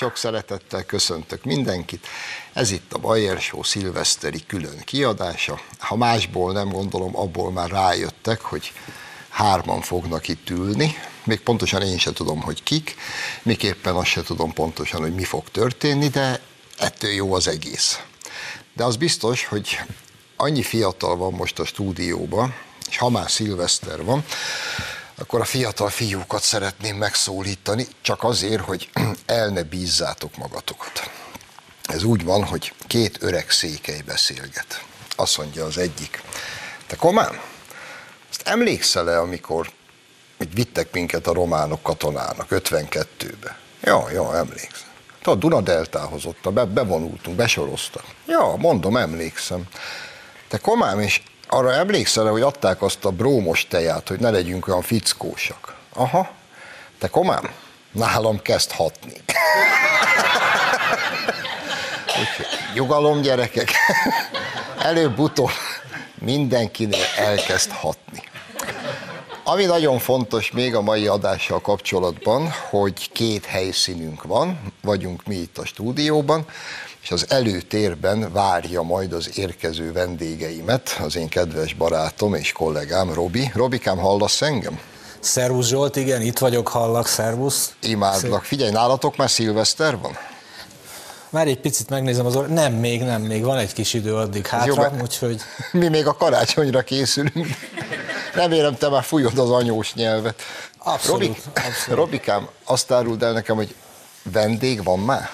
Sok szeretettel köszöntök mindenkit. Ez itt a Bayer Show szilveszteri külön kiadása. Ha másból nem gondolom, abból már rájöttek, hogy hárman fognak itt ülni. Még pontosan én sem tudom, hogy kik, még éppen azt sem tudom pontosan, hogy mi fog történni, de ettől jó az egész. De az biztos, hogy annyi fiatal van most a stúdióban, és ha már szilveszter van, akkor a fiatal fiúkat szeretném megszólítani, csak azért, hogy el ne bízzátok magatokat. Ez úgy van, hogy két öreg székely beszélget. Azt mondja az egyik, te komám, ezt emlékszel-e, amikor itt vittek minket a románok katonának 52-be? Ja, ja, emlékszem. A Dunadeltához ott, be, bevonultunk, besoroztak. Ja, mondom, emlékszem. Te komám, és arra emlékszel hogy adták azt a brómos teját, hogy ne legyünk olyan fickósak? Aha. Te komám, nálam kezd hatni. Nyugalom, gyerekek. Előbb-utóbb mindenkinél elkezd hatni. Ami nagyon fontos még a mai adással kapcsolatban, hogy két helyszínünk van, vagyunk mi itt a stúdióban, és az előtérben várja majd az érkező vendégeimet, az én kedves barátom és kollégám Robi. Robikám, hallasz engem? Szervusz Zsolt, igen, itt vagyok, hallak, szervusz. Imádlak. Figyelj, nálatok már szilveszter van? Már egy picit megnézem az or... Nem, még nem, még van egy kis idő addig hátra, jó, úgyhogy... Mi még a karácsonyra készülünk. Remélem, te már fújod az anyós nyelvet. Abszolút, Robik, abszolút. Robikám, azt áruld el nekem, hogy vendég van már?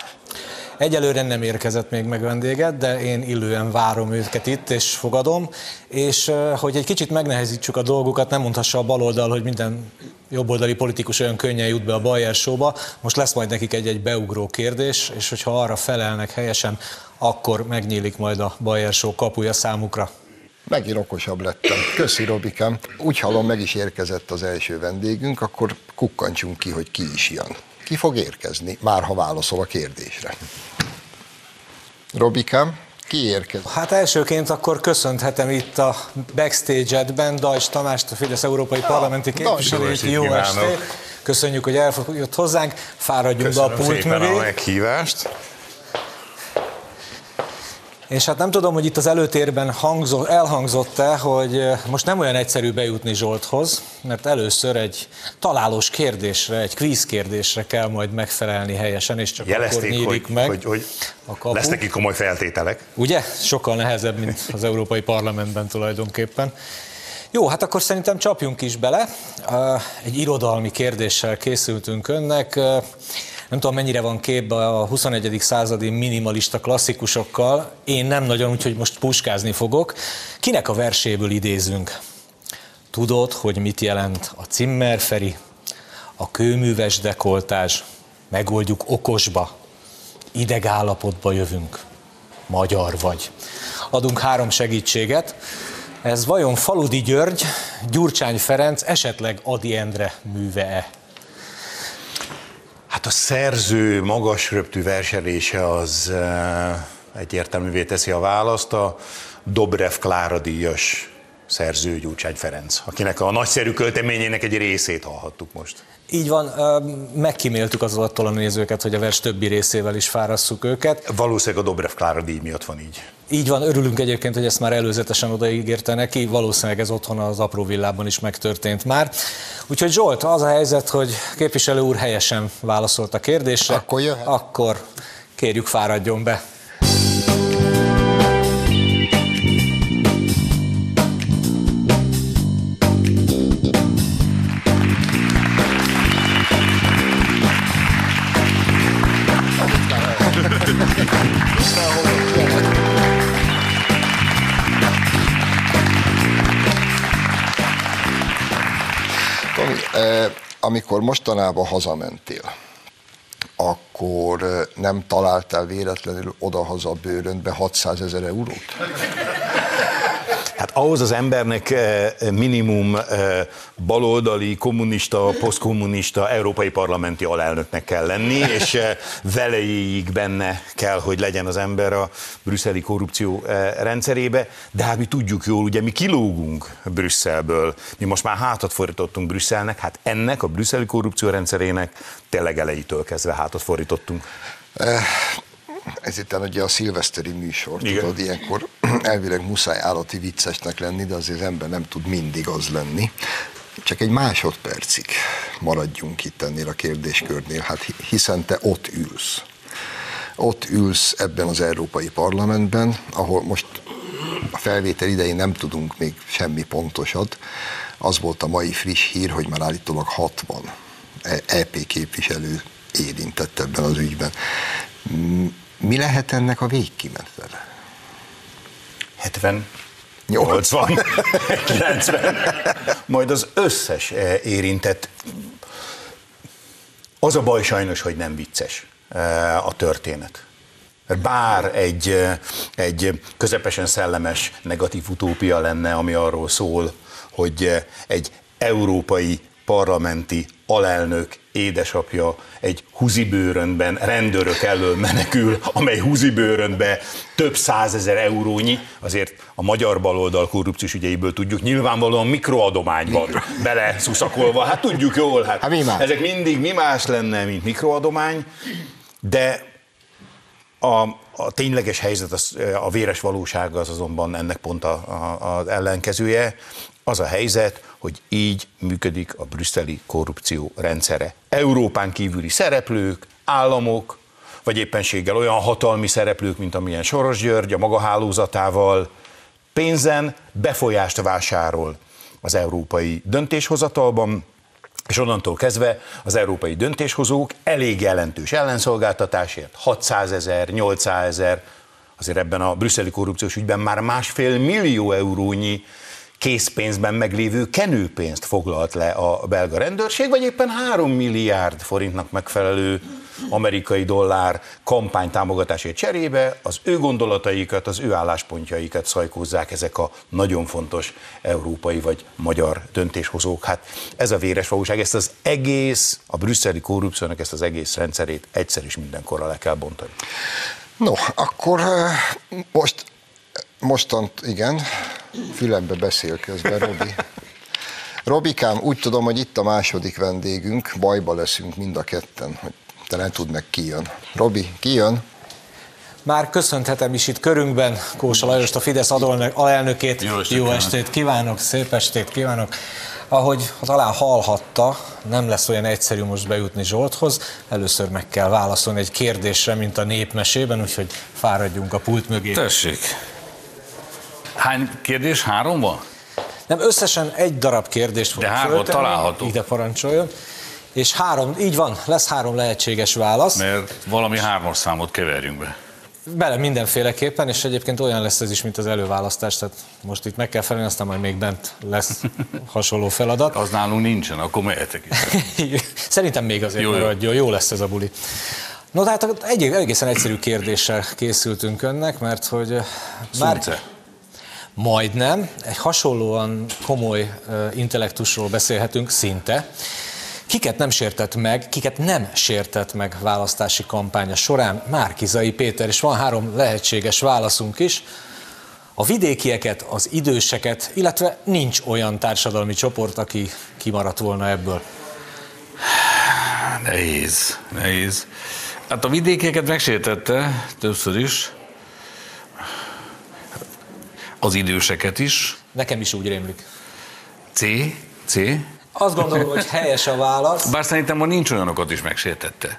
Egyelőre nem érkezett még meg vendéget, de én illően várom őket itt, és fogadom, és hogy egy kicsit megnehezítsük a dolgokat, nem mondhassa a baloldal, hogy minden jobboldali politikus olyan könnyen jut be a Bayer showba, most lesz majd nekik egy-egy beugró kérdés, és hogyha arra felelnek helyesen, akkor megnyílik majd a Bayer show kapuja számukra. Megint okosabb lettem. Köszi, Robikám. Úgy hallom, meg is érkezett az első vendégünk, akkor kukkantsunk ki, hogy ki is jön. Ki fog érkezni, már ha válaszol a kérdésre. Robikám, ki érkezik? Hát elsőként akkor köszönhetem itt a backstage-edben Dajs Tamást, a Fidesz Európai ja, Parlamenti képviselőjét. Jó estét! Köszönjük, hogy elfogadott hozzánk, fáradjunk Köszönöm be a pult mögé. a meghívást. És hát nem tudom, hogy itt az előtérben hangzott, elhangzott-e, hogy most nem olyan egyszerű bejutni Zsolthoz, mert először egy találós kérdésre, egy kvíz kérdésre kell majd megfelelni helyesen, és csak Jelezték, akkor nyílik hogy, meg hogy, hogy a kapu. Lesznek itt komoly feltételek. Ugye? Sokkal nehezebb, mint az Európai Parlamentben tulajdonképpen. Jó, hát akkor szerintem csapjunk is bele. Egy irodalmi kérdéssel készültünk önnek nem tudom mennyire van képbe a 21. századi minimalista klasszikusokkal, én nem nagyon, úgyhogy most puskázni fogok. Kinek a verséből idézünk? Tudod, hogy mit jelent a cimmerferi, a kőműves dekoltás, megoldjuk okosba, idegállapotba jövünk, magyar vagy. Adunk három segítséget. Ez vajon Faludi György, Gyurcsány Ferenc, esetleg Adi Endre műve-e? Hát a szerző magas röptű verselése az eh, egyértelművé teszi a választ. A Dobrev Klára díjas szerző Gyurcsány Ferenc, akinek a nagyszerű költeményének egy részét hallhattuk most. Így van, megkíméltük az attól a nézőket, hogy a vers többi részével is fárasszuk őket. Valószínűleg a Dobrev Klára díj miatt van így. Így van, örülünk egyébként, hogy ezt már előzetesen odaígérte neki, valószínűleg ez otthon az apró villában is megtörtént már. Úgyhogy Zsolt, az a helyzet, hogy képviselő úr helyesen válaszolt a kérdésre. Akkor jöhet. Akkor kérjük fáradjon be. Amikor mostanában hazamentél, akkor nem találtál véletlenül odahaza a bőrönbe 600 ezer eurót? Hát ahhoz az embernek eh, minimum eh, baloldali, kommunista, posztkommunista, európai parlamenti alelnöknek kell lenni, és eh, velejéig benne kell, hogy legyen az ember a brüsszeli korrupció rendszerébe, de hát mi tudjuk jól, ugye mi kilógunk Brüsszelből, mi most már hátat fordítottunk Brüsszelnek, hát ennek a brüsszeli korrupció rendszerének tényleg elejétől kezdve hátat fordítottunk ez itt ugye a szilveszteri műsor, Igen. tudod, ilyenkor elvileg muszáj állati viccesnek lenni, de azért az ember nem tud mindig az lenni. Csak egy másodpercig maradjunk itt ennél a kérdéskörnél, hát hiszen te ott ülsz. Ott ülsz ebben az Európai Parlamentben, ahol most a felvétel idején nem tudunk még semmi pontosat. Az volt a mai friss hír, hogy már állítólag 60 EP képviselő érintett ebben az ügyben. Mi lehet ennek a végkimenetele? 70, 80, 90, majd az összes eh, érintett. Az a baj sajnos, hogy nem vicces eh, a történet. Bár egy, eh, egy közepesen szellemes negatív utópia lenne, ami arról szól, hogy egy európai parlamenti alelnök édesapja egy húzibőrönben rendőrök elől menekül, amely húzibőrönbe több százezer eurónyi, azért a magyar baloldal korrupciós ügyeiből tudjuk, nyilvánvalóan mikroadomány van bele szuszakolva, hát tudjuk jól, hát, hát mi más? ezek mindig mi más lenne, mint mikroadomány, de a, a tényleges helyzet, az, a véres valóság az azonban ennek pont az ellenkezője. Az a helyzet, hogy így működik a brüsszeli korrupció rendszere. Európán kívüli szereplők, államok, vagy éppenséggel olyan hatalmi szereplők, mint amilyen Soros György a maga hálózatával, pénzen befolyást vásárol az európai döntéshozatalban, és onnantól kezdve az európai döntéshozók elég jelentős ellenszolgáltatásért, 600 ezer, 800 ezer, azért ebben a brüsszeli korrupciós ügyben már másfél millió eurónyi készpénzben meglévő kenőpénzt foglalt le a belga rendőrség, vagy éppen 3 milliárd forintnak megfelelő amerikai dollár kampánytámogatásért cserébe az ő gondolataikat, az ő álláspontjaikat szajkózzák ezek a nagyon fontos európai vagy magyar döntéshozók. Hát ez a véres valóság, ezt az egész, a brüsszeli korrupciónak ezt az egész rendszerét egyszer is mindenkorra le kell bontani. No, akkor most Mostant, igen, fülembe beszél közben Robi. Robikám, úgy tudom, hogy itt a második vendégünk, bajba leszünk mind a ketten, hogy te nem tud meg ki jön. Robi, ki jön? Már köszönhetem is itt körünkben Kósa Lajost, a Fidesz alelnökét. Jó estét, Jó estét kívánok, szép estét kívánok. Ahogy talán hallhatta, nem lesz olyan egyszerű most bejutni Zsolthoz. Először meg kell válaszolni egy kérdésre, mint a népmesében, úgyhogy fáradjunk a pult mögé. Tessék. Hány kérdés? Három van? Nem, összesen egy darab kérdést fog De három található. Ide parancsoljon. És három, így van, lesz három lehetséges válasz. Mert valami hármas számot keverjünk be. Bele mindenféleképpen, és egyébként olyan lesz ez is, mint az előválasztás, tehát most itt meg kell felelni, aztán majd még bent lesz hasonló feladat. Az nálunk nincsen, akkor mehetek is. Szerintem még azért jó, maradjon, jó lesz ez a buli. No, tehát egy egészen egyszerű kérdéssel készültünk önnek, mert hogy Szunce. már Majdnem, egy hasonlóan komoly intellektusról beszélhetünk szinte. Kiket nem sértett meg, kiket nem sértett meg választási kampánya során? Márkizai Péter, és van három lehetséges válaszunk is. A vidékieket, az időseket, illetve nincs olyan társadalmi csoport, aki kimaradt volna ebből. Nehéz, nehéz. Hát a vidékieket megsértette többször is, az időseket is. Nekem is úgy rémlik. C? C? Azt gondolom, hogy helyes a válasz. Bár szerintem ma nincs olyanokat is megsértette.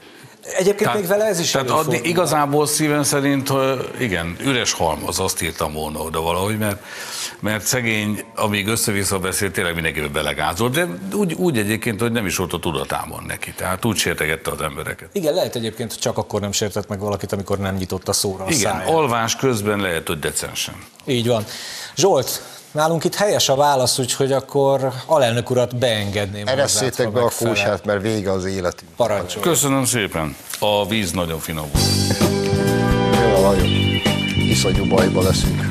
Egyébként tehát, még vele ez is Tehát addig, igazából szíven szerint, hogy igen, üres halmaz, azt írtam volna oda valahogy, mert, mert szegény, amíg össze-vissza beszélt, tényleg mindenkivel belegázolt, de úgy, úgy egyébként, hogy nem is volt a tudatában neki, tehát úgy sértegette az embereket. Igen, lehet egyébként, hogy csak akkor nem sértett meg valakit, amikor nem nyitott a szóra a Igen, száját. alvás közben lehet, hogy decensen. Így van. Zsolt, Nálunk itt helyes a válasz, úgyhogy akkor alelnök urat beengedném. Eresszétek be a kósát, mert vége az életünk. Parancsolj. Köszönöm szépen. A víz nagyon finom volt. Jó, nagyon. Iszonyú bajba leszünk.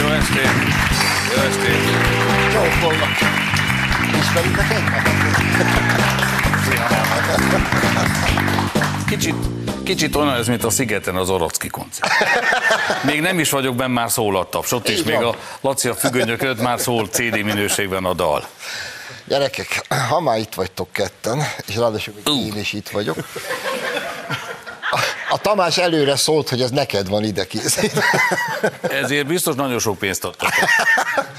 Jó estét! Jó estét! Jó, Ismeritek egymást? Kicsit, kicsit olyan ez, mint a Szigeten az Orocki koncert. Még nem is vagyok benne, már szól a taps. Ott is még a Laci a függönyököt már szól CD minőségben a dal. Gyerekek, ha már itt vagytok ketten, és ráadásul még én is itt vagyok, a, Tamás előre szólt, hogy ez neked van ide. Ezért biztos nagyon sok pénzt adtak.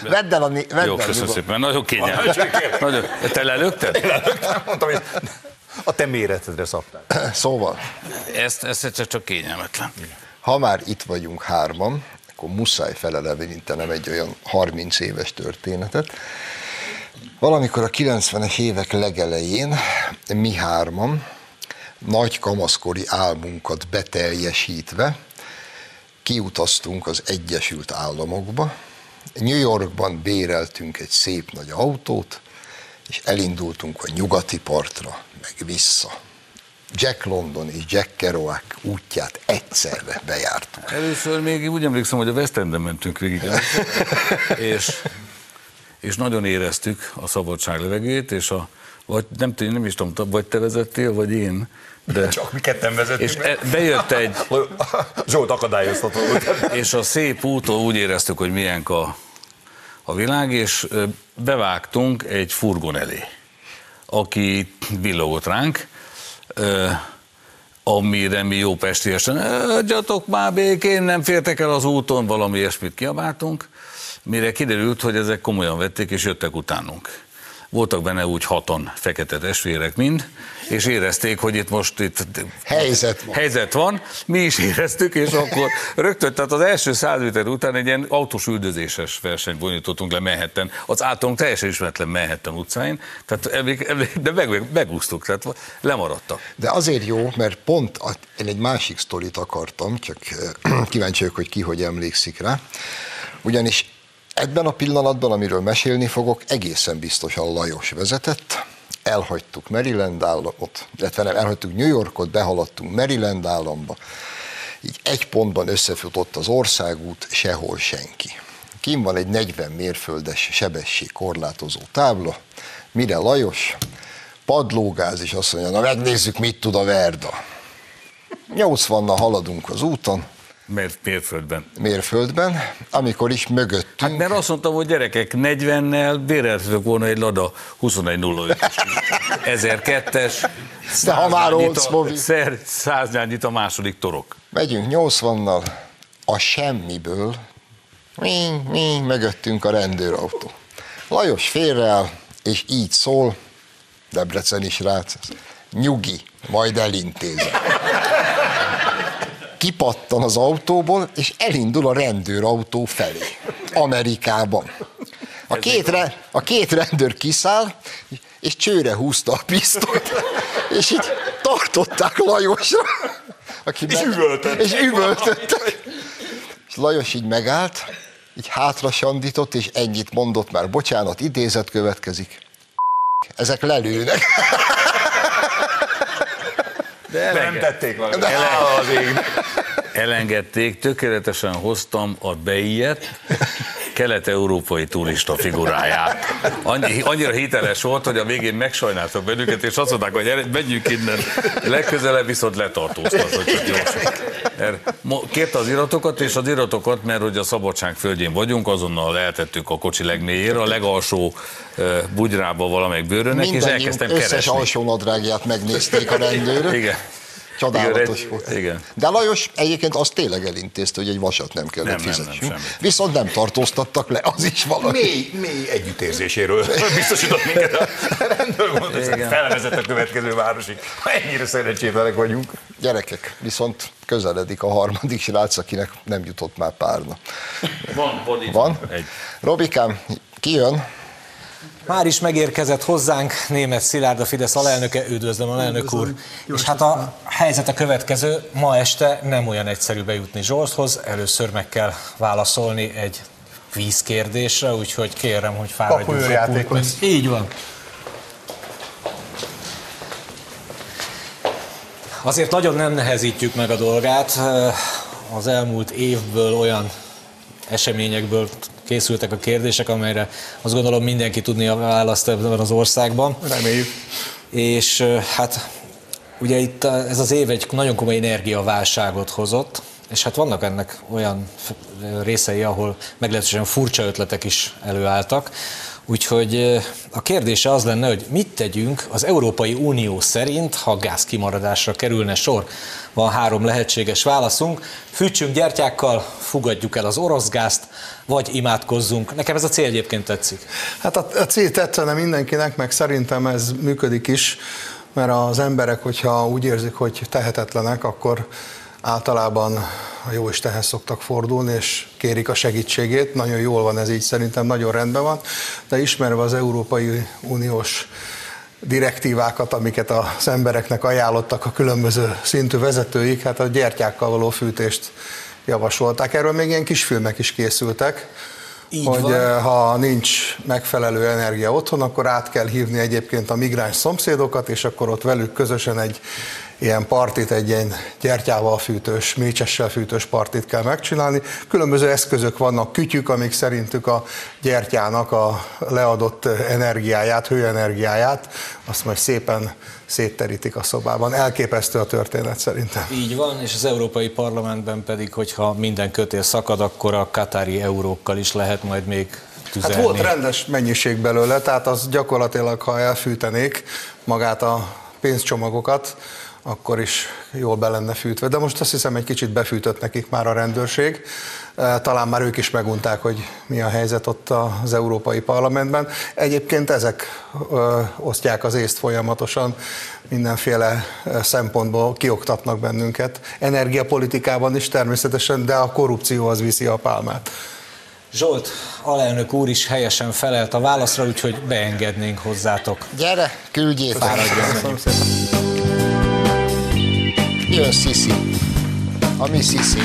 Vedd el a... Vedd Jó, köszönöm szépen. Nagyon kényelmes. Nagyon. Te lelökted? Mondtam, hogy a te méretedre szabtál. Szóval, Ezt, ezt csak, csak kényelmetlen. ha már itt vagyunk hárman, akkor muszáj felelevenítenem egy olyan 30 éves történetet. Valamikor a 90-es évek legelején mi hárman, nagy kamaszkori álmunkat beteljesítve, kiutaztunk az Egyesült Államokba, New Yorkban béreltünk egy szép nagy autót, és elindultunk a nyugati partra, meg vissza. Jack London és Jack Kerouac útját egyszerre bejártuk. Először még úgy emlékszem, hogy a West Enden mentünk végig, és, és nagyon éreztük a szabadság levegőjét, és a, vagy nem, tudom, nem is tudom, vagy te vezettél, vagy én, de, Csak mi ketten vezetünk. és e- bejött egy, Zsolt akadályoztató és a szép úton úgy éreztük, hogy milyen a, a világ, és bevágtunk egy furgon elé, aki villogott ránk, amire mi jó pestiesen, adjatok már békén, nem fértek el az úton, valami ilyesmit kiabáltunk, mire kiderült, hogy ezek komolyan vették, és jöttek utánunk. Voltak benne úgy hatan fekete testvérek mind, és érezték, hogy itt most itt Helyzet van. helyzet van, mi is éreztük, és akkor rögtön, tehát az első száz méter után egy ilyen autós üldözéses versenyt bonyolítottunk le Manhattan, az általunk teljesen ismeretlen Manhattan utcáin, tehát de meg, megúsztuk, tehát lemaradtak. De azért jó, mert pont a, én egy másik sztorit akartam, csak eh, kíváncsi vagyok, hogy ki hogy emlékszik rá. Ugyanis ebben a pillanatban, amiről mesélni fogok, egészen biztosan Lajos vezetett, elhagytuk Maryland államot, illetve nem, elhagytuk New Yorkot, behaladtunk Maryland államba, így egy pontban összefutott az országút, sehol senki. Kim van egy 40 mérföldes sebesség korlátozó tábla, mire Lajos, padlógáz, és azt mondja, na megnézzük, mit tud a Verda. 80-nal haladunk az úton, Mert mérföldben. mérföldben, amikor is mögöttünk, Hát mert azt mondtam, hogy gyerekek, 40-nel béreltetek volna egy Lada 2105 1002-es, De ha már száznyányit a második torok. megyünk 80-nal, a semmiből, mi, mi, mögöttünk a rendőrautó. Lajos félreáll, és így szól, Debreceni srác, nyugi, majd elintézem. Kipattan az autóból, és elindul a rendőrautó felé, Amerikában. A két, re, a két rendőr kiszáll, és csőre húzta a pisztolyt, és így tartották Lajosra, aki és üvöltöttek. És üvöltöttek. És Lajos így megállt, így hátra sandított, és ennyit mondott már, bocsánat, idézet következik. Ezek lelőnek. De Nem tették. De- az ég. Elengedték, tökéletesen hoztam a beijet, kelet-európai turista figuráját. Annyi, annyira hiteles volt, hogy a végén megsajnáltak bennünket, és azt mondták, hogy menjünk innen. Legközelebb viszont letartóztat, hogy csak gyorsan. Mert Kérte az iratokat, és az iratokat, mert hogy a szabadság földjén vagyunk, azonnal eltettük a kocsi legmélyére, a legalsó bugyrába valamelyik bőrönnek, és elkezdtem összes keresni. alsó nadrágját megnézték a rendőrök. Igen. Csodálatos Igen, volt. igen. De Lajos egyébként azt tényleg elintézte, hogy egy vasat nem kellett Nem, nem, nem, fizessünk. semmi. Viszont nem tartóztattak le, az is valami. Mély, mély együttérzéséről biztosított minket a rendőr, mondta, hogy Igen. felvezet a következő városig. Ennyire szerencsétlenek vagyunk. Gyerekek, viszont közeledik a harmadik srác, akinek nem jutott már párna. Van, van, Van? Egy. Robikám, ki jön? Már is megérkezett hozzánk német Szilárd, a Fidesz alelnöke, üdvözlöm alelnök úr. És hát a helyzet a következő, ma este nem olyan egyszerű bejutni Zsolthoz, először meg kell válaszolni egy vízkérdésre, úgyhogy kérem, hogy fáradjunk pulthoz. lesz. Így van. Azért nagyon nem nehezítjük meg a dolgát. Az elmúlt évből olyan eseményekből készültek a kérdések, amelyre azt gondolom mindenki tudni a választ ebben az országban. Reméljük. És hát ugye itt ez az év egy nagyon komoly energiaválságot hozott, és hát vannak ennek olyan részei, ahol meglehetősen furcsa ötletek is előálltak. Úgyhogy a kérdése az lenne, hogy mit tegyünk az Európai Unió szerint, ha gázkimaradásra kerülne sor. Van három lehetséges válaszunk. Fűtsünk gyertyákkal, fugadjuk el az orosz gázt, vagy imádkozzunk. Nekem ez a cél egyébként tetszik. Hát a, a cél tetszene mindenkinek, meg szerintem ez működik is, mert az emberek, hogyha úgy érzik, hogy tehetetlenek, akkor általában a jó Istenhez szoktak fordulni, és kérik a segítségét. Nagyon jól van ez így, szerintem nagyon rendben van, de ismerve az Európai Uniós direktívákat, amiket az embereknek ajánlottak a különböző szintű vezetőik, hát a gyertyákkal való fűtést javasolták. Erről még ilyen kisfilmek is készültek, így hogy van. Eh, ha nincs megfelelő energia otthon, akkor át kell hívni egyébként a migráns szomszédokat, és akkor ott velük közösen egy ilyen partit, egy ilyen gyertyával fűtős, mécsessel fűtős partit kell megcsinálni. Különböző eszközök vannak, kütyük, amik szerintük a gyertyának a leadott energiáját, hőenergiáját, azt majd szépen szétterítik a szobában. Elképesztő a történet szerintem. Így van, és az Európai Parlamentben pedig, hogyha minden kötél szakad, akkor a katári eurókkal is lehet majd még tüzelni. Hát volt rendes mennyiség belőle, tehát az gyakorlatilag, ha elfűtenék magát a pénzcsomagokat, akkor is jól be lenne fűtve. De most azt hiszem, egy kicsit befűtött nekik már a rendőrség. E, talán már ők is megunták, hogy mi a helyzet ott az Európai Parlamentben. Egyébként ezek osztják az észt folyamatosan, mindenféle szempontból kioktatnak bennünket. Energiapolitikában is természetesen, de a korrupció az viszi a pálmát. Zsolt, alelnök úr is helyesen felelt a válaszra, úgyhogy beengednénk hozzátok. Gyere, küldjétek! Fáradjon! Jön Sisi. A mi Sisi.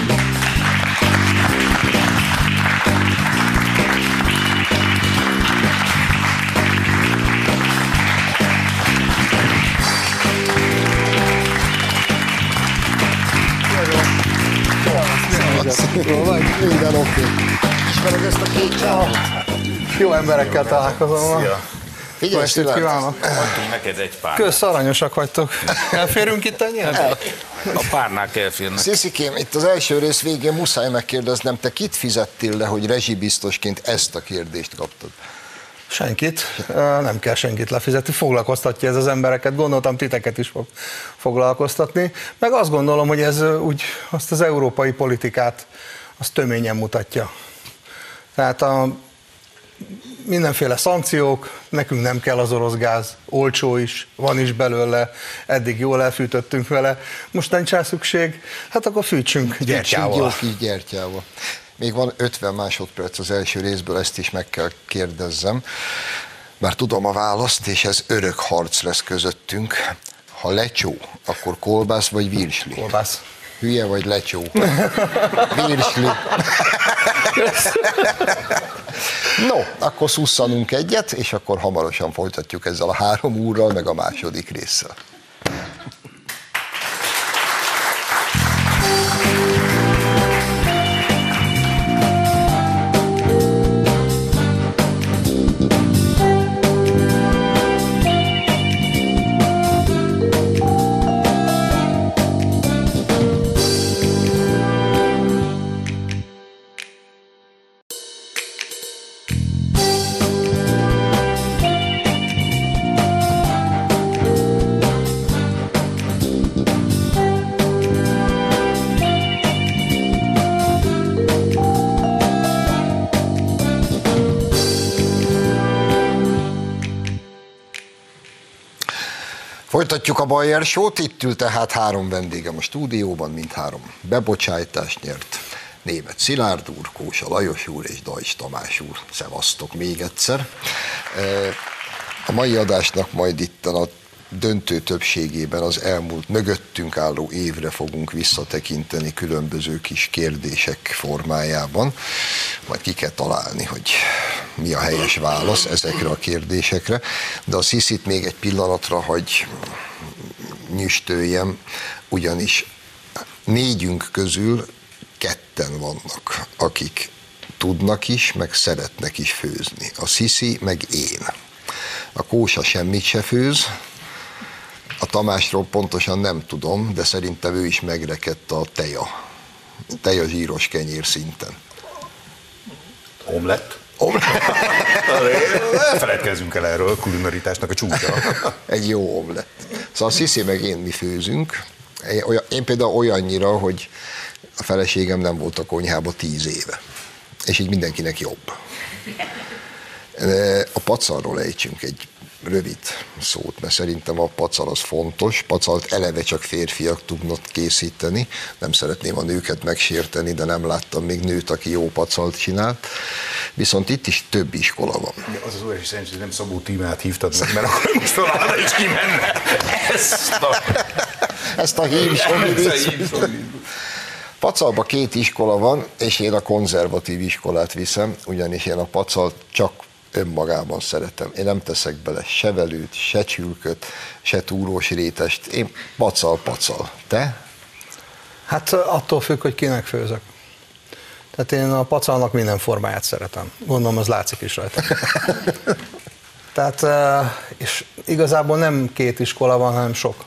Minden oké. Ismered ezt a két csávot? Jó emberekkel találkozom. Szia. Figyelj, Szilárd. kívánok. Adtunk neked egy pár. Kösz, aranyosak vagytok. Elférünk itt ennyire? El. A párnák elférnek. Sziszikém, itt az első rész végén muszáj megkérdeznem, te kit fizettél le, hogy rezsibiztosként ezt a kérdést kaptad? Senkit, nem kell senkit lefizetni, foglalkoztatja ez az embereket, gondoltam titeket is fog foglalkoztatni, meg azt gondolom, hogy ez úgy azt az európai politikát az töményen mutatja. Tehát a mindenféle szankciók, nekünk nem kell az orosz gáz, olcsó is, van is belőle, eddig jól elfűtöttünk vele, most nincs rá szükség, hát akkor fűtsünk gyertyával. Jó kis gyertyával. Még van 50 másodperc az első részből, ezt is meg kell kérdezzem, mert tudom a választ, és ez örök harc lesz közöttünk. Ha lecsó, akkor kolbász vagy virsli? Kolbász. Hülye vagy lecsó? Virsli. No, akkor szusszanunk egyet, és akkor hamarosan folytatjuk ezzel a három úrral, meg a második résszel. Folytatjuk a Bayer Show-t, itt ül tehát három vendégem a stúdióban, mint három bebocsájtást nyert. Német Szilárd úr, Kósa Lajos úr és Dajs Tamás úr. Szevasztok még egyszer. A mai adásnak majd itt a döntő többségében az elmúlt mögöttünk álló évre fogunk visszatekinteni különböző kis kérdések formájában. Majd ki kell találni, hogy mi a helyes válasz ezekre a kérdésekre. De a sziszit még egy pillanatra, hogy nyüstöljem, ugyanis négyünk közül ketten vannak, akik tudnak is, meg szeretnek is főzni. A Sziszi, meg én. A Kósa semmit se főz, a Tamásról pontosan nem tudom, de szerintem ő is megrekedt a teja. Teja zsíros kenyér szinten. Omlett? Feledkezzünk el erről, a kulinaritásnak a csúcsa. Egy jó omlett. Szóval Sziszi meg én mi főzünk. Én, például olyannyira, hogy a feleségem nem volt a konyhába tíz éve. És így mindenkinek jobb. A pacalról ejtsünk egy rövid szót, mert szerintem a pacal az fontos. Pacalt eleve csak férfiak tudnak készíteni. Nem szeretném a nőket megsérteni, de nem láttam még nőt, aki jó pacalt csinált. Viszont itt is több iskola van. Az az óriási szerencsé, hogy nem Szabó Tímát hívtad meg, mert akkor most találna is kimenne. Ezt a... Ezt a hív Pacalba két iskola van, és én a konzervatív iskolát viszem, ugyanis én a pacalt csak önmagában szeretem. Én nem teszek bele se velőt, se csülköt, se túrós rétest. Én pacal-pacal. Te? Hát attól függ, hogy kinek főzök. Tehát én a pacalnak minden formáját szeretem. Gondolom, az látszik is rajta. Tehát, és igazából nem két iskola van, hanem sok.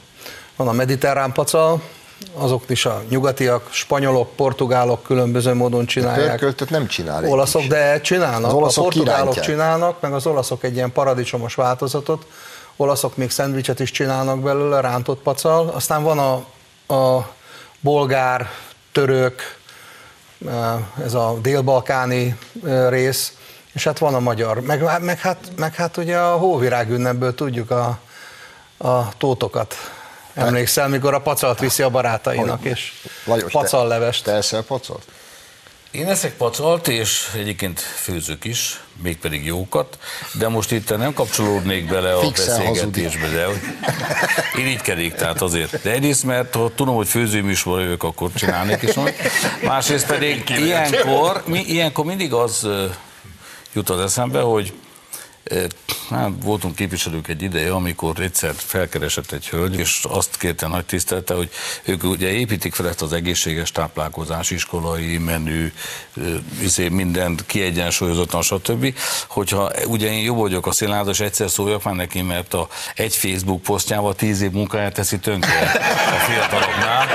Van a mediterrán pacal, azok is a nyugatiak, spanyolok, portugálok különböző módon csinálják. Pörköltöt nem csinál. Olaszok, is. de csinálnak. Az olaszok a portugálok kirántják. csinálnak, meg az olaszok egy ilyen paradicsomos változatot. Olaszok még szendvicset is csinálnak belőle, rántott pacal. Aztán van a, a bolgár, török, ez a délbalkáni rész, és hát van a magyar. Meg, meg, hát, meg hát ugye a hóvirág ünnepből tudjuk a, a tótokat Emlékszel, mikor a pacalt viszi a barátainak, és Lajos, pacallevest. Te, te eszel pacalt? Én eszek pacalt, és egyébként főzök is, mégpedig jókat, de most itt nem kapcsolódnék bele a Fixen beszélgetésbe, de én így kedik, tehát azért. De egyrészt, mert ha tudom, hogy főzőműsor jövök, akkor csinálnék is majd. Másrészt pedig ilyenkor, mi, ilyenkor mindig az jut az eszembe, hogy Hát, voltunk képviselők egy ideje, amikor egyszer felkeresett egy hölgy, és azt kérte nagy tisztelte, hogy ők ugye építik fel ezt az egészséges táplálkozás, iskolai menü, izé, mindent kiegyensúlyozottan, stb. Hogyha ugye én jobb vagyok a szilárd, és egyszer szóljak már neki, mert a egy Facebook posztjával tíz év munkáját teszi tönkre a fiataloknál,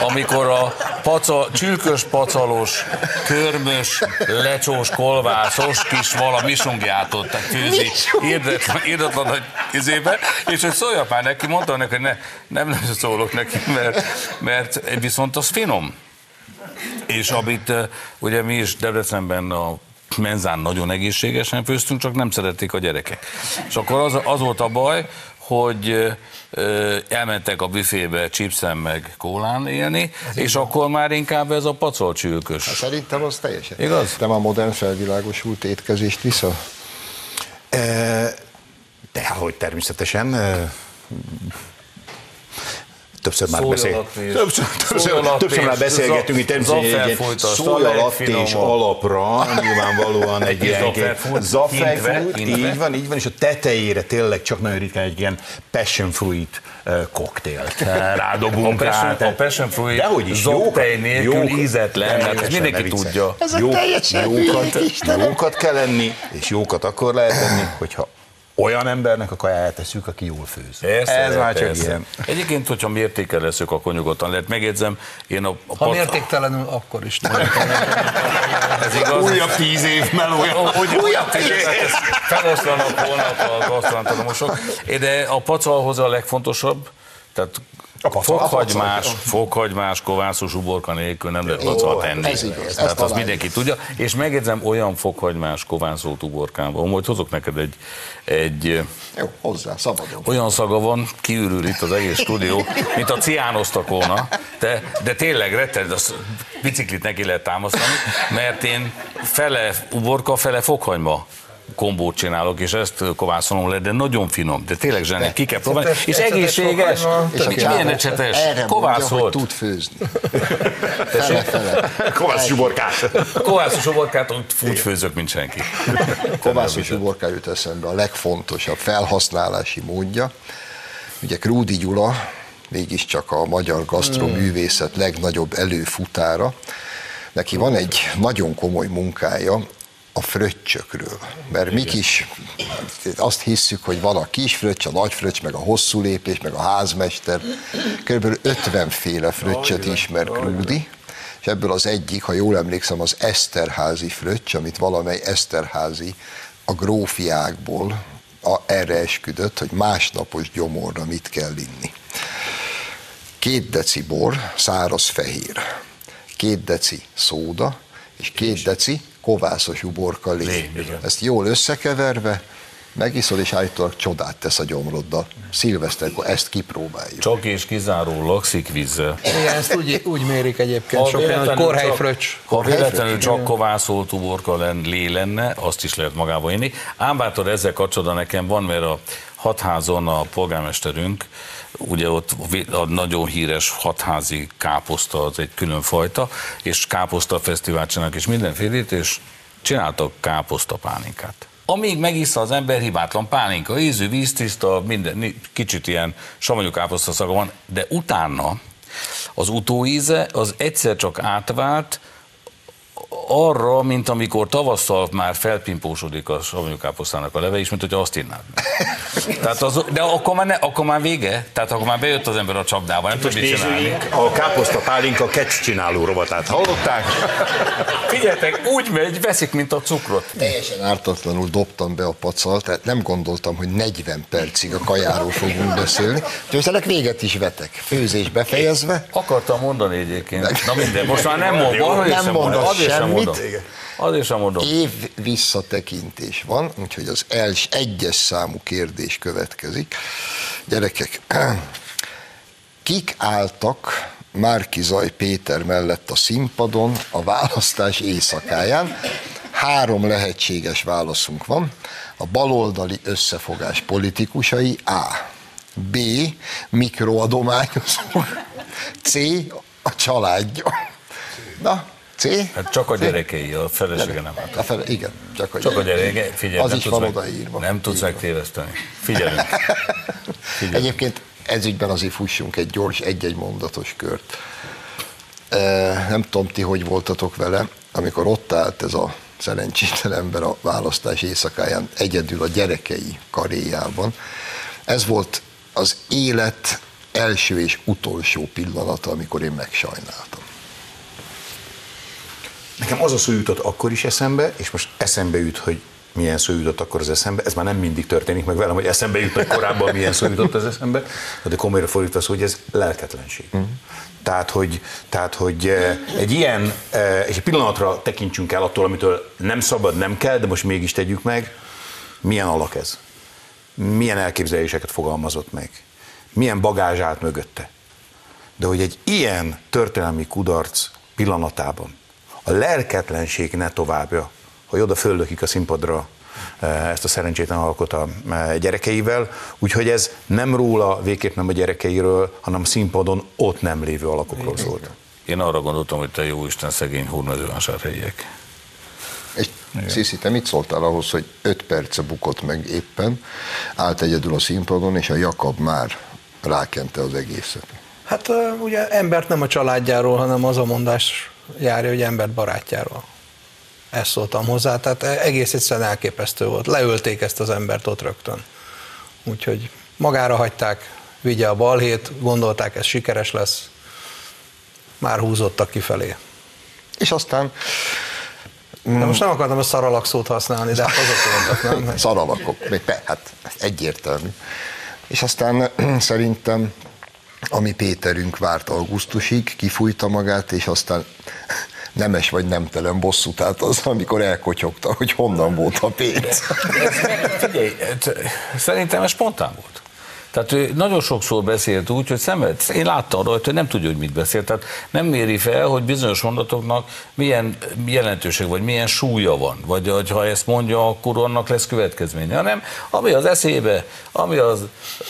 amikor a paca, csülkös, pacalos, körmös, lecsós, kolvászos kis valami sungját tehát főzi írdatlan nagy izébe, és hogy szóljak már neki, mondta neki, hogy ne, nem, nem szólok neki, mert, mert viszont az finom. És amit ugye mi is Debrecenben a menzán nagyon egészségesen főztünk, csak nem szerették a gyerekek. És akkor az, az volt a baj, hogy elmentek a büfébe chipsen meg kólán élni, ez és van. akkor már inkább ez a pacolcsülkös. Hát szerintem az teljesen. Igaz? Te a modern felvilágosult étkezést vissza? De hogy természetesen többször már beszél... többször, többször, többször már beszélgetünk, itt természetesen egy ilyen szójalattés alapra, nyilvánvalóan egy ilyen zafejfút, így van, így van, és a tetejére tényleg csak nagyon ritkán egy ilyen passion fruit koktélt rádobunk a passion, rá. A passion fruit Dehogy is, zoptej nélkül jók, ízetlen, mert ezt mindenki tudja. Jók, jókat, jókat kell lenni, és jókat akkor lehet lenni, hogyha olyan embernek a kajáját teszük, aki jól főz. Persze, Ez már csak persze. ilyen. Egyébként, hogyha mértékeleszük, akkor nyugodtan lehet. Megjegyzem, én a... a ha pat... mértéktelenül, akkor is. Ez igaz. Újabb tíz év melója. Újabb tíz év. Feloszlanak holnap a gasztronautomosok. De a pacalhoz a legfontosabb, tehát fokhagymás, fokhagymás, kovászos uborka nélkül nem lehet pacal tenni. Ez igaz, Tehát azt mindenki tudja. És megjegyzem, olyan fokhagymás, kovászót uborkán van, hogy hozok neked egy, egy Jó, hozzá, szabadon. Olyan szaga van, kiürül itt az egész stúdió, mint a ciánoztak volna, de, de tényleg retted, az biciklit neki lehet támasztani, mert én fele uborka, fele fokhagyma kombót csinálok, és ezt kovászolom le, de nagyon finom, de tényleg zseni, ki kell próbálni, és egészséges, és milyen ecsetes, kovászolt. tud főzni. Fele, fele. Kovászos uborkát. Kovászos uborkát úgy főzök, mint senki. Kovászos uborká jut eszembe a legfontosabb felhasználási módja. Ugye Krúdi Gyula, mégiscsak a magyar gasztroművészet legnagyobb előfutára, neki van egy nagyon komoly munkája, a fröccsökről. Mert mi is azt hisszük, hogy van a kis fröccs, a nagy fröccs, meg a hosszú lépés, meg a házmester. Körülbelül 50 féle fröccsöt ismer Krúdi, és ebből az egyik, ha jól emlékszem, az Eszterházi fröccs, amit valamely Eszterházi a grófiákból a, erre esküdött, hogy másnapos gyomorra mit kell inni. Két deci bor, száraz fehér, két deci szóda, és két deci kovászos uborka lé. lé Ezt jól összekeverve, megiszol, és állítólag csodát tesz a gyomroddal. Szilveszterkor ezt kipróbáljuk. Csak és kizárólag szikvízzel. Igen, ezt úgy, úgy mérik egyébként sok hogy korhelyfröccs. Ha véletlenül csak kovászolt uborka lé lenne, azt is lehet magába inni. Ám bátor ezzel kapcsolatban nekem van, mert a hatházon a polgármesterünk, ugye ott a nagyon híres hatházi káposzta az egy külön fajta, és káposzta fesztivált csinálnak, és mindenfélét, és csináltak káposztapálinkát. Amíg megissza az ember hibátlan pálinka, ízű, víztiszta, minden, kicsit ilyen savanyú káposzta szaga van, de utána az utóíze az egyszer csak átvált, arra, mint amikor tavasszal már felpimpósodik a savanyúkáposztának a leve is, mint hogy azt innád. Tehát az, de akkor már, ne, akkor már vége, tehát akkor már bejött az ember a csapdába, nem tud mit csinálni. A káposzta pálinka kecs csináló rovatát hallották? Figyeljetek, úgy megy, veszik, mint a cukrot. Teljesen ártatlanul dobtam be a pacal, tehát nem gondoltam, hogy 40 percig a kajáról fogunk beszélni. Ennek véget is vetek. Főzés befejezve. Akartam mondani egyébként. Na minden, most már nem mondom. Nem mondom semmit. Az sem mondom. Év visszatekintés van, úgyhogy az els, egyes számú kérdés következik. Gyerekek, kik álltak Márkizaj Péter mellett a színpadon a választás éjszakáján? Három lehetséges válaszunk van. A baloldali összefogás politikusai A. B. Mikroadományozó. C. A családja. Na, C? Hát csak a gyerekei, a felesége nem hát. A fele, igen, csak a, csak a gyerekei. Figyelj, az is van odaírva. Nem tudsz megtéveszteni. Figyelünk. Figyelünk. Egyébként ezügyben azért fussunk egy gyors, egy-egy mondatos kört. Nem tudom, ti hogy voltatok vele, amikor ott állt ez a szerencsétlen ember a választás éjszakáján egyedül a gyerekei karéjában. Ez volt az élet első és utolsó pillanata, amikor én megsajnáltam. Nekem az a szó jutott akkor is eszembe, és most eszembe jut, hogy milyen szó jutott akkor az eszembe. Ez már nem mindig történik meg velem, hogy eszembe jut, hogy korábban milyen szó jutott az eszembe, de komolyra fordítva szó, hogy ez lelketlenség. Uh-huh. Tehát, hogy, tehát, hogy eh, egy ilyen, eh, és egy pillanatra tekintsünk el attól, amitől nem szabad, nem kell, de most mégis tegyük meg, milyen alak ez? Milyen elképzeléseket fogalmazott meg? Milyen bagázs állt mögötte? De hogy egy ilyen történelmi kudarc pillanatában a lelketlenség ne továbbja, hogy oda föllökik a színpadra e, ezt a szerencsétlen alkot a e, gyerekeivel, úgyhogy ez nem róla, végképp nem a gyerekeiről, hanem a színpadon ott nem lévő alakokról szólt. Én arra gondoltam, hogy te jó Isten szegény húrmezővásárhelyiek. És Sziszi, te mit szóltál ahhoz, hogy öt perce bukott meg éppen, állt egyedül a színpadon, és a Jakab már rákente az egészet? Hát ugye embert nem a családjáról, hanem az a mondás járja, hogy embert barátjáról. Ezt szóltam hozzá, tehát egész egyszerűen elképesztő volt. Leölték ezt az embert ott rögtön. Úgyhogy magára hagyták, vigye a balhét, gondolták, ez sikeres lesz, már húzottak kifelé. És aztán de most nem akartam a szaralak szót használni, de hát azok voltak, nem? Szaralakok, hát egyértelmű. És aztán szerintem ami Péterünk várt augusztusig, kifújta magát, és aztán nemes vagy nemtelen bosszút állt az, amikor elkotyogta, hogy honnan volt a pénz. Figyelj, szerintem ez spontán volt. Tehát ő nagyon sokszor beszélt úgy, hogy szemet, én láttam rajta, hogy nem tudja, hogy mit beszélt. Tehát nem méri fel, hogy bizonyos mondatoknak milyen jelentőség, vagy milyen súlya van. Vagy hogy ha ezt mondja, akkor annak lesz következménye. Hanem ami az eszébe, ami az,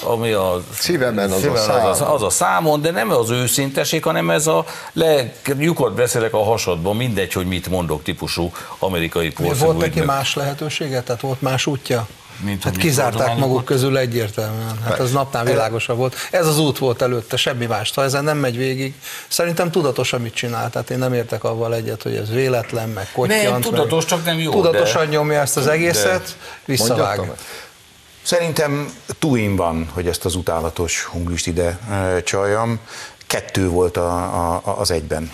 ami az szívemen az, szívemen a szám. az, a, az a számon, de nem az őszinteség, hanem ez a leg, lyukot beszélek a hasadban, mindegy, hogy mit mondok típusú amerikai porszívó. Volt neki más lehetősége? Tehát volt más útja? Mint hát kizárták maguk közül egyértelműen. Hát az ez napnál világosabb volt. Ez az út volt előtte, semmi más. Ha ezen nem megy végig, szerintem tudatosan mit csinál. Tehát én nem értek avval egyet, hogy ez véletlen, meg kottyant. Nem, tudatos, meg csak nem jó, Tudatosan de... nyomja ezt az egészet, visszavág. Mondjad, Szerintem túin van, hogy ezt az utálatos hunglist ide e, csaljam. Kettő volt a, a, az egyben.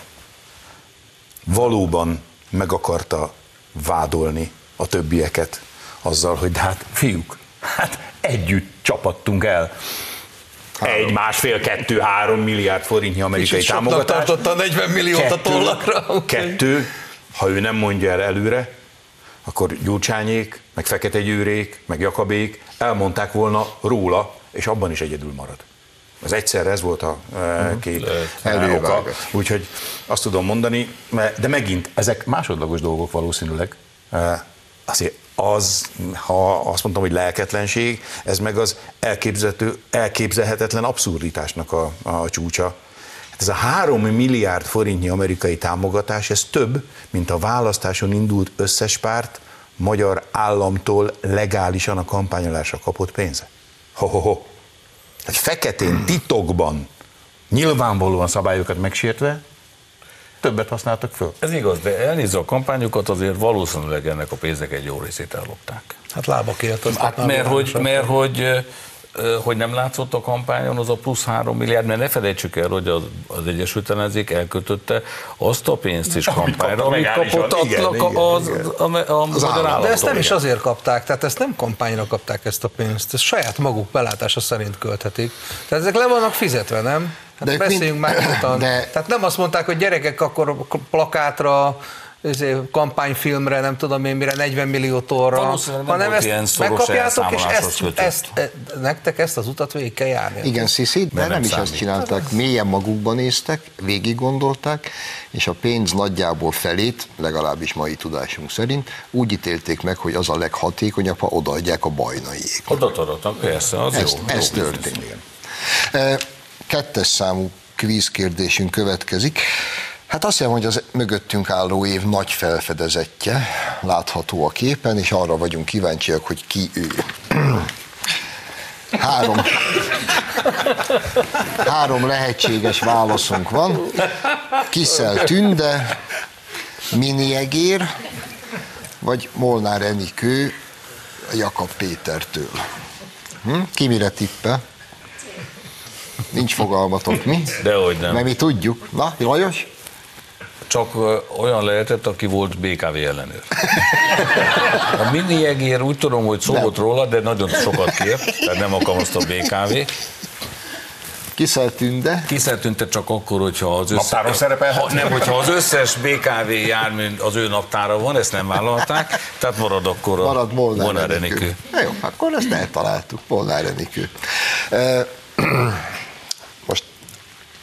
Valóban meg akarta vádolni a többieket azzal, hogy de hát fiúk, hát együtt csapattunk el. Egy, másfél, kettő, három milliárd forintnyi amerikai Kicsit támogatás. tartotta a 40 milliót a tollakra. úgyhogy- Kettő, ha ő nem mondja el előre, akkor Gyurcsányék, meg Fekete Győrék, meg Jakabék elmondták volna róla, és abban is egyedül marad. Az egyszerre ez volt a e, két e, oka. Úgyhogy azt tudom mondani, de megint ezek másodlagos dolgok valószínűleg. E, Azért az, ha azt mondtam, hogy lelketlenség, ez meg az elképzelhető, elképzelhetetlen abszurditásnak a, a csúcsa. Hát ez a három milliárd forintnyi amerikai támogatás, ez több, mint a választáson indult összes párt magyar államtól legálisan a kampányolásra kapott pénze. Ho-ho-ho. Egy feketén, titokban, nyilvánvalóan szabályokat megsértve, többet használtak föl. Ez igaz, de elnézve a kampányokat, azért valószínűleg ennek a pénznek egy jó részét ellopták. Hát lábakért. az Hát mert hogy, mert hogy hogy nem látszott a kampányon az a plusz három milliárd, mert ne felejtsük el, hogy az, az Egyesült Ellenzék elkötötte azt a pénzt is kampányra, kapta amit kapott Igen, az, igen, az, igen. a, a, a magyar állam. De ezt nem is igen. azért kapták, tehát ezt nem kampányra kapták ezt a pénzt, ezt saját maguk belátása szerint költhetik. Tehát ezek le vannak fizetve, nem? Hát De beszéljünk mind- már nyugodtan. de- Tehát nem azt mondták, hogy gyerekek akkor plakátra, izé, kampányfilmre, nem tudom én mire, 40 millió torra, hanem ezt megkapjátok, és ezt, kötött. ezt, e, nektek ezt az utat végig kell járni. Igen, Sziszi, de nem, nem is ezt csinálták, mélyen magukban néztek, végig gondolták, és a pénz nagyjából felét, legalábbis mai tudásunk szerint, úgy ítélték meg, hogy az a leghatékonyabb, ha odaadják a bajnaiék. Adatnak, persze, az Ez, jó. ez jó Kettes számú kvíz következik. Hát azt jelenti, hogy az mögöttünk álló év nagy felfedezetje látható a képen, és arra vagyunk kíváncsiak, hogy ki ő. Három, három lehetséges válaszunk van. Kiszel Tünde, Mini Egér, vagy Molnár Enikő Jakab Pétertől. Hm? Ki mire tippel? Nincs fogalmatok, mi? Dehogy nem. Mert mi tudjuk. Na, Lajos? Csak olyan lehetett, aki volt BKV ellenőr. A mini egér úgy tudom, hogy szólt róla, de nagyon sokat kért, tehát nem alkalmazta a BKV. Kiszel Tünde? Kiszertünte csak akkor, hogyha az összes... Naptáron szerepelhet? Ha, nem, hogyha az összes BKV jármű az ő naptára van, ezt nem vállalták, tehát marad akkor a Marad Molnár Molnár Enikő. Jó, akkor ezt eltaláltuk, Molnár Enikő.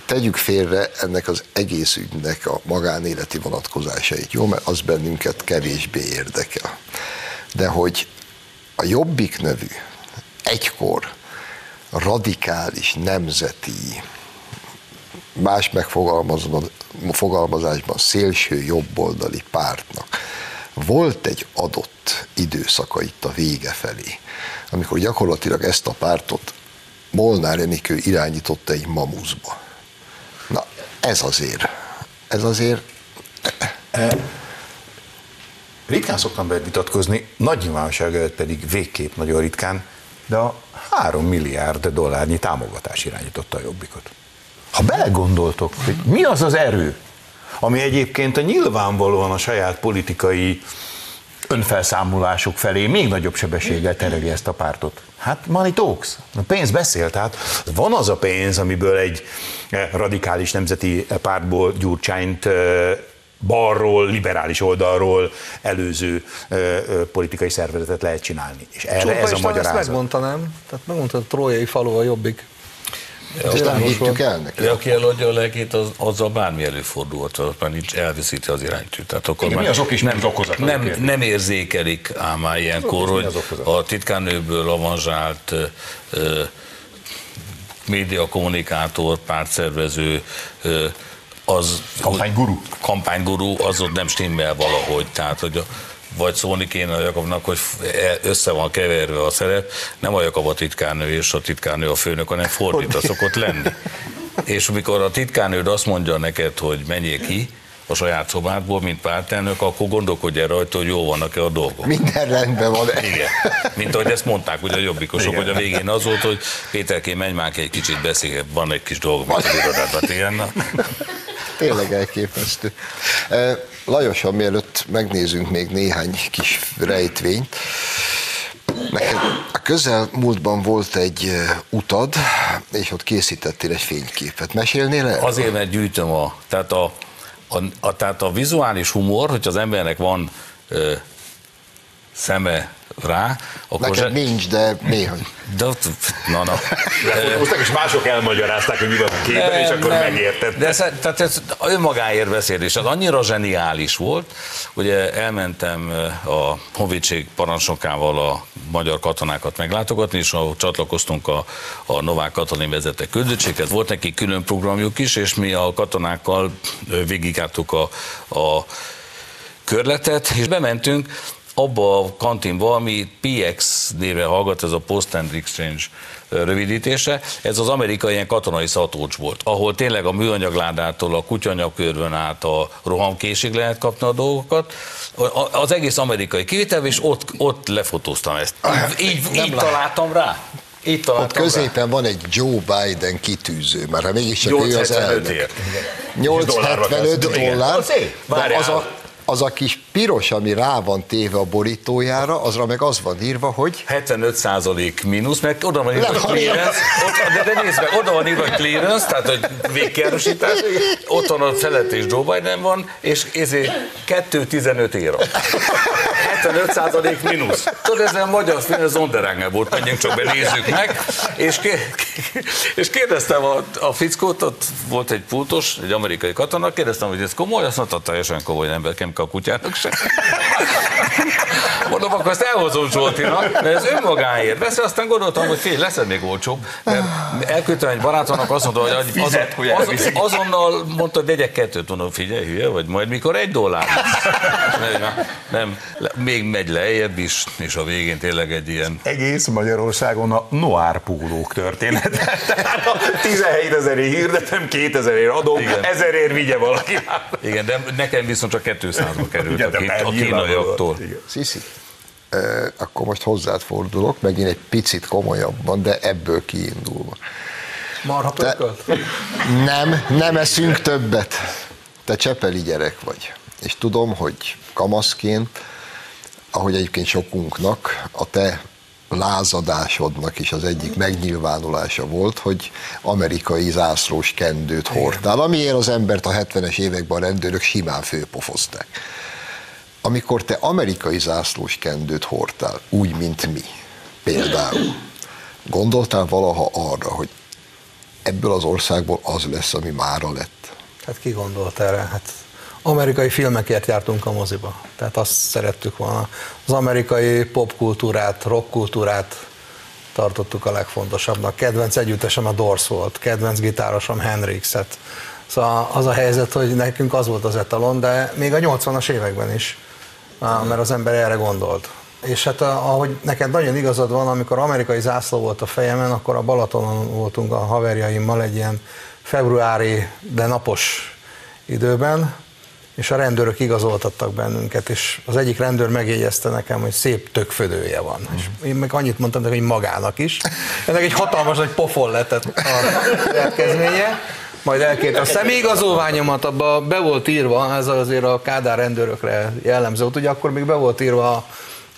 Tegyük félre ennek az egész ügynek a magánéleti vonatkozásait, jó? Mert az bennünket kevésbé érdekel. De hogy a Jobbik nevű egykor radikális nemzeti más megfogalmazásban fogalmazásban szélső jobboldali pártnak volt egy adott időszaka itt a vége felé, amikor gyakorlatilag ezt a pártot Molnár Enikő irányította egy mamuszba. Ez azért, ez azért, Ritkán szoktam veled vitatkozni, nagy nyilvánosság előtt pedig végképp nagyon ritkán, de a 3 milliárd dollárnyi támogatás irányította a jobbikot. Ha belegondoltok, hogy mi az az erő, ami egyébként a nyilvánvalóan a saját politikai önfelszámolásuk felé még nagyobb sebességgel tereli ezt a pártot. Hát money talks. A pénz beszél, tehát van az a pénz, amiből egy eh, radikális nemzeti pártból Gyurcsányt eh, balról, liberális oldalról előző ö, ö, politikai szervezetet lehet csinálni. És erre Csóka ez a István ezt magyarázat. megmondta, nem? Tehát megmondta, hogy trójai falu a jobbik. Ezt nem hittük el neki. De aki eladja a lekét, az, azzal bármi előfordulhat, az már nincs, elveszíti az iránytűt. Tehát akkor Igen, már mi az ok mi az okozat? Nem, Kérdés. nem érzékelik ám már ilyenkor, hogy a titkárnőből avanzsált ö, média kommunikátor, pártszervező, ö, az Kampányguru. kampányguru, az ott nem stimmel valahogy, tehát hogy a vagy szólni kéne a Jakabnak, hogy e- össze van keverve a szerep, nem a Jakab a titkárnő és a titkárnő a főnök, hanem fordítva szokott lenni. És amikor a titkárnőd azt mondja neked, hogy menjél ki, a saját szobádból, mint pártelnök, akkor gondolkodj el rajta, hogy jó vannak-e a dolgok. Minden rendben van. Igen. Mint ahogy ezt mondták ugye a jobbikosok, Igen. hogy a végén az volt, hogy Péterké, menj már egy kicsit beszélj, van egy kis dolog, mint az irodádban. Igen, na. Tényleg elképesztő. Lajosan, mielőtt megnézünk még néhány kis rejtvényt, neked a közelmúltban volt egy utad, és ott készítettél egy fényképet. Mesélnél el? Azért, mert gyűjtöm a, tehát a, a, a, tehát a vizuális humor, hogyha az embernek van szeme rá, akkor Neked zse- nincs, de néha. de, ott- na, na. Lefotóztak, és mások elmagyarázták, hogy mi van a képen, és akkor Nem, megérted. De ez, tehát ez önmagáért beszél, és az annyira zseniális volt, ugye elmentem a honvédség parancsnokával a magyar katonákat meglátogatni, és ahol csatlakoztunk a, a Novák Katalin vezette küldöttséghez, volt neki külön programjuk is, és mi a katonákkal végigártuk a, a körletet, és bementünk abba a kantinba, ami PX névre hallgat, ez a Post and Exchange rövidítése, ez az amerikai ilyen katonai szatócs volt, ahol tényleg a műanyagládától a kutyanyakörvön át a rohamkésig lehet kapni a dolgokat, az egész amerikai kivétel, és ott, ott lefotóztam ezt. Így, így, így találtam rá. Így Ott találtam rá. középen van egy Joe Biden kitűző, mert ha mégiscsak ő az 875 elnök. ért. 875 dollárba dollár, de Várjál. az a, az a kis piros, ami rá van téve a borítójára, azra meg az van írva, hogy 75% mínusz, mert oda van írva, Nem hogy clearance, ott, de, de nézd meg, oda van írva, clearance, tehát hogy végkiárosítás, ott van a felett és Joe Biden van, és ezért 2,15 ér. 75% mínusz. Tudod, ez a magyar film, ez Onderánger volt, menjünk csak be, nézzük meg. És, és kérdeztem a, a fickót, ott volt egy pultos, egy amerikai katona, kérdeztem, hogy ez komoly, azt mondta, teljesen komoly ember, kell a kutyának se. Mondom, akkor ezt elhozom Zsoltinak, mert ez önmagáért vesz, aztán gondoltam, hogy fél, lesz még olcsóbb, mert elküldtem egy barátomnak, azt mondta, hogy az, Fizet, hogy az, azonnal mondta, hogy vegyek kettőt, mondom, figyelj, hülye vagy, majd mikor egy dollár. Nem, nem, még megy lejjebb is, és a végén tényleg egy ilyen Egész Magyarországon a noár pólók története. Tehát a 17 ezerért hirdetem, 2000 ér adom, Igen. ezerért vigye valaki. Igen, de nekem viszont csak 200-ba került Ugye, a, persze, a kínaiaktól. Sziszi, akkor most hozzád fordulok, megint egy picit komolyabban, de ebből kiindulva. Marha Te-? Nem, nem eszünk többet. Te csepeli gyerek vagy. És tudom, hogy kamaszként, ahogy egyébként sokunknak, a te lázadásodnak is az egyik megnyilvánulása volt, hogy amerikai zászlós kendőt hordtál, amiért az embert a 70-es években a rendőrök simán főpofozták. Amikor te amerikai zászlós kendőt hordtál, úgy, mint mi, például, gondoltál valaha arra, hogy ebből az országból az lesz, ami mára lett. Hát ki gondolt erre? Hát amerikai filmekért jártunk a moziba. Tehát azt szerettük volna. Az amerikai popkultúrát, rockkultúrát tartottuk a legfontosabbnak. Kedvenc együttesem a Doors volt, kedvenc gitárosom Hendrixet. Szóval az a helyzet, hogy nekünk az volt az etalon, de még a 80-as években is, mert az ember erre gondolt. És hát ahogy neked nagyon igazad van, amikor amerikai zászló volt a fejemen, akkor a Balatonon voltunk a haverjaimmal egy ilyen februári, de napos időben, és a rendőrök igazoltattak bennünket, és az egyik rendőr megjegyezte nekem, hogy szép tökfödője van. És én meg annyit mondtam neki, hogy magának is. Ennek egy hatalmas nagy pofon lett a következménye. Majd elkérte a személyigazolványomat, abba be volt írva, ez azért a Kádár rendőrökre jellemző ugye akkor még be volt írva,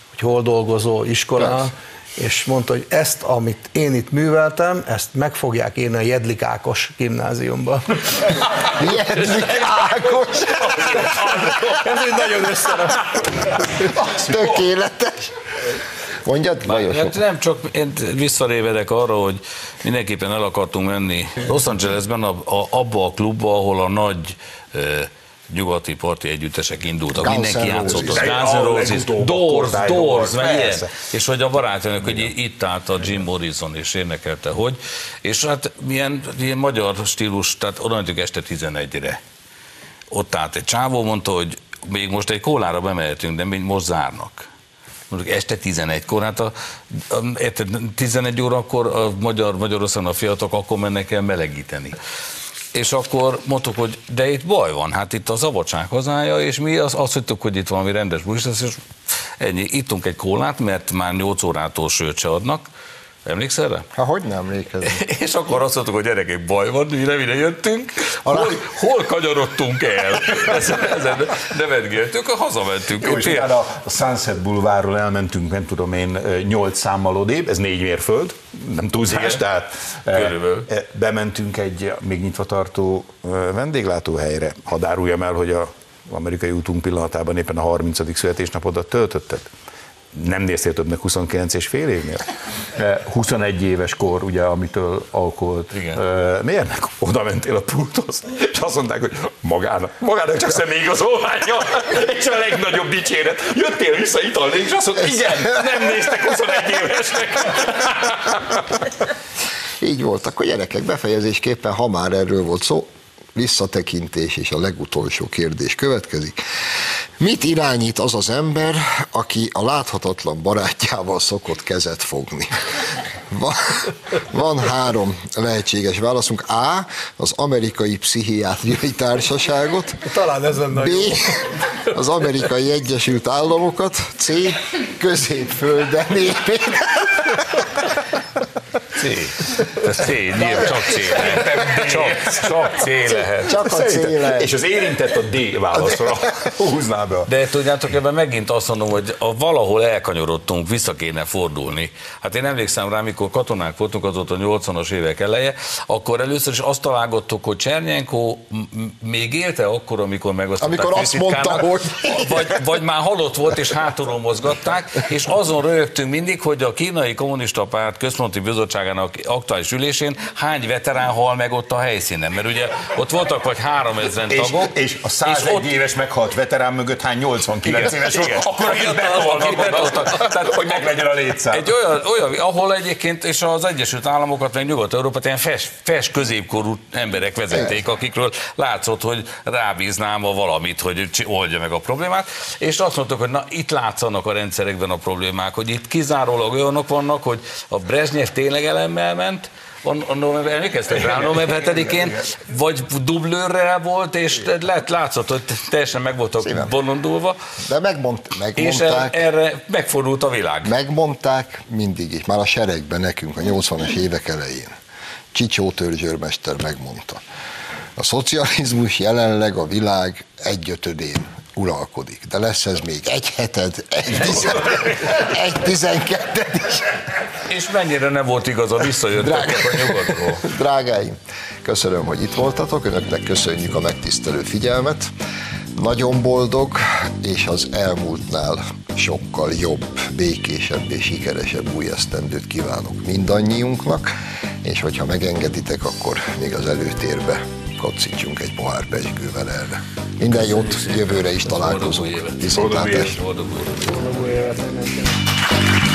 hogy hol dolgozó iskola, Persze. És mondta, hogy ezt, amit én itt műveltem, ezt meg fogják írni a Jedlik Ákos gimnáziumban. Jedlik Ákos! Ez egy nagyon összerak. Tökéletes! Mondjad, sok. Hát nem csak, én visszarévedek arra, hogy mindenképpen el akartunk menni Los Angelesben, a, a, abba a klubba, ahol a nagy nyugati parti együttesek indultak. Guns Mindenki játszott De Guns a Doors, Doors. És hogy a barátnőnök, hogy itt állt a Jim Morrison, és énekelte, hogy. És hát milyen, ilyen magyar stílus, tehát oda este 11-re ott állt egy csávó, mondta, hogy még most egy kólára bemehetünk, de még most zárnak. Mondjuk este 11-kor, hát a, a, érted, 11 órakor a Magyar, Magyarországon a fiatalok akkor mennek el melegíteni. És akkor mondtuk, hogy de itt baj van, hát itt a szabadság hazája, és mi az, azt hittük, hogy itt valami rendes bulis lesz, és ennyi, ittunk egy kólát, mert már 8 órától sőt se adnak, Emlékszel rá? Ha hogy nem emlékezem. És akkor azt mondtuk, hogy gyerekek, baj van, mire, mire jöttünk, hol, hol kanyarodtunk el? Ezen, ezen nevetgéltünk, hazamentünk. Jó, és utána a Sunset Boulevardról elmentünk, nem tudom én, nyolc számmal odébb, ez négy mérföld, nem túlzás, tehát Körülbelül. bementünk egy még nyitva tartó vendéglátóhelyre. Hadd áruljam el, hogy a amerikai útunk pillanatában éppen a 30. születésnapodat töltötted nem néztél többnek 29 és fél évnél? 21 éves kor, ugye, amitől alkoholt Igen. mérnek, oda mentél a pulthoz, és azt mondták, hogy magának, magának csak személyigazolványa, és a legnagyobb dicséret. Jöttél vissza italni, és azt mondta, igen, nem néztek 21 évesnek. Így volt, akkor gyerekek, befejezésképpen, ha már erről volt szó, visszatekintés és a legutolsó kérdés következik. Mit irányít az az ember, aki a láthatatlan barátjával szokott kezet fogni? Van, van három lehetséges válaszunk. A. Az amerikai pszichiátriai társaságot. Talán ez lenne B. Az amerikai Egyesült Államokat. C. Középföldön népét. C. Ez C, nyilván csak C lehet. Csak, csak C lehet. Csak a C lehet. És az érintett a D válaszra húzná be. De tudjátok, ebben megint azt mondom, hogy a valahol elkanyarodtunk, vissza kéne fordulni. Hát én emlékszem rá, mikor katonák voltunk, az ott a 80-as évek eleje, akkor először is azt találgattuk, hogy Csernyenko még élte akkor, amikor megosztották Amikor azt mondta, hogy... Vagy, vagy már halott volt, és hátulról mozgatták, és azon rögtünk mindig, hogy a kínai kommunista párt központi bizottságának aktuális ülésén hány veterán hal meg ott a helyszínen. Mert ugye ott voltak vagy 3000 És, tagok. és a 101 ott- éves meghalt veterán mögött hány 89 éves volt, igen. akkor akik Igen, behaltak. tehát hogy meglegyen a létszám. Egy olyan, olyan, ahol egyébként, és az Egyesült Államokat, meg Nyugat-Európát ilyen fes, fes középkorú emberek vezették, akikről látszott, hogy rábíznám a valamit, hogy oldja meg a problémát, és azt mondtuk, hogy na itt látszanak a rendszerekben a problémák, hogy itt kizárólag olyanok vannak, hogy a Brezsnyev tényleg elemmel ment, on, on november, emlékeztek rá, november 7-én, vagy dublőrrel volt, és lett, látszott, hogy teljesen meg voltak bolondulva, De megmond, és el, megmondták, erre megfordult a világ. megmondták mindig is, már a seregben nekünk a 80-as évek elején. Csicsó törzsőrmester megmondta. A szocializmus jelenleg a világ egyötödén uralkodik, de lesz ez még egy heted, egy, tizen, egy tizenketted is. És mennyire nem volt igaza, visszajöttek a nyugatról. Drágáim, köszönöm, hogy itt voltatok, önöknek köszönjük a megtisztelő figyelmet. Nagyon boldog, és az elmúltnál sokkal jobb, békésebb és sikeresebb új esztendőt kívánok mindannyiunknak, és hogyha megengeditek, akkor még az előtérbe kocincsunk egy pohár pezsgővel erre. Minden jót, jövőre is találkozunk. Viszontlátásra. Boldog új évet.